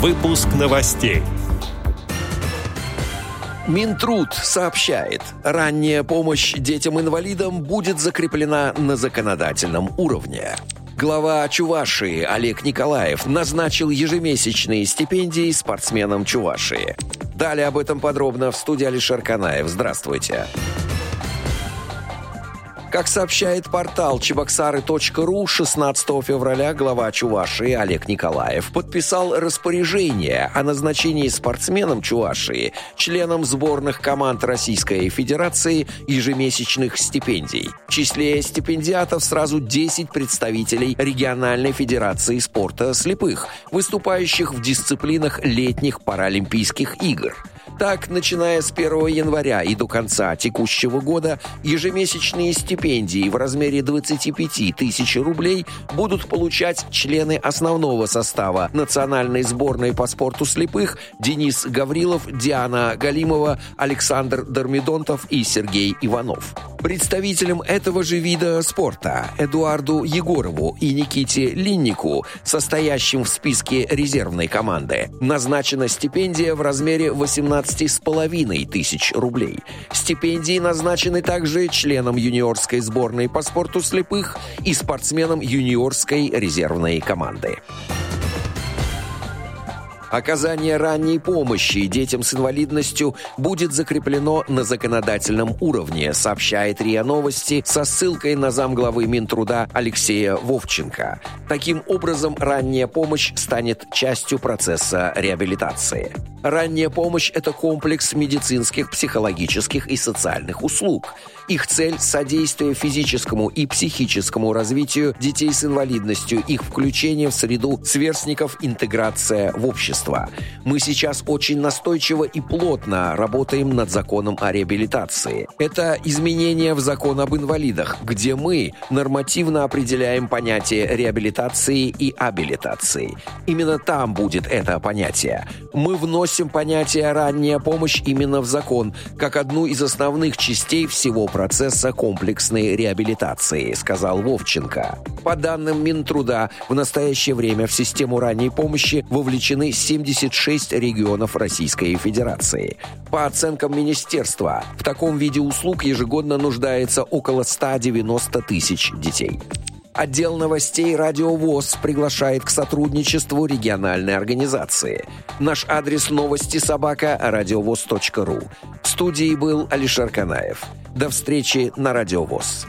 Выпуск новостей. Минтруд сообщает, ранняя помощь детям-инвалидам будет закреплена на законодательном уровне. Глава Чувашии Олег Николаев назначил ежемесячные стипендии спортсменам Чувашии. Далее об этом подробно в студии Алишер Канаев. Здравствуйте. Здравствуйте. Как сообщает портал чебоксары.ру, 16 февраля глава Чувашии Олег Николаев подписал распоряжение о назначении спортсменам Чувашии, членам сборных команд Российской Федерации ежемесячных стипендий. В числе стипендиатов сразу 10 представителей региональной федерации спорта слепых, выступающих в дисциплинах летних Паралимпийских игр. Так, начиная с 1 января и до конца текущего года, ежемесячные стипендии в размере 25 тысяч рублей будут получать члены основного состава национальной сборной по спорту слепых Денис Гаврилов, Диана Галимова, Александр Дормидонтов и Сергей Иванов. Представителям этого же вида спорта Эдуарду Егорову и Никите Линнику, состоящим в списке резервной команды, назначена стипендия в размере 18,5 тысяч рублей. Стипендии назначены также членам юниорской сборной по спорту слепых и спортсменам юниорской резервной команды. Оказание ранней помощи детям с инвалидностью будет закреплено на законодательном уровне, сообщает РИА Новости со ссылкой на замглавы Минтруда Алексея Вовченко. Таким образом, ранняя помощь станет частью процесса реабилитации. Ранняя помощь – это комплекс медицинских, психологических и социальных услуг. Их цель – содействие физическому и психическому развитию детей с инвалидностью, их включение в среду сверстников, интеграция в общество. Мы сейчас очень настойчиво и плотно работаем над законом о реабилитации. Это изменение в закон об инвалидах, где мы нормативно определяем понятие реабилитации и абилитации. Именно там будет это понятие. Мы вносим понятие «ранняя помощь» именно в закон, как одну из основных частей всего процесса комплексной реабилитации, сказал Вовченко. По данным Минтруда, в настоящее время в систему ранней помощи вовлечены 76 регионов Российской Федерации. По оценкам министерства, в таком виде услуг ежегодно нуждается около 190 тысяч детей. Отдел новостей «Радио ВОЗ» приглашает к сотрудничеству региональной организации. Наш адрес новости собака радиовоз.ру. В студии был Алишер Канаев. До встречи на «Радио ВОЗ».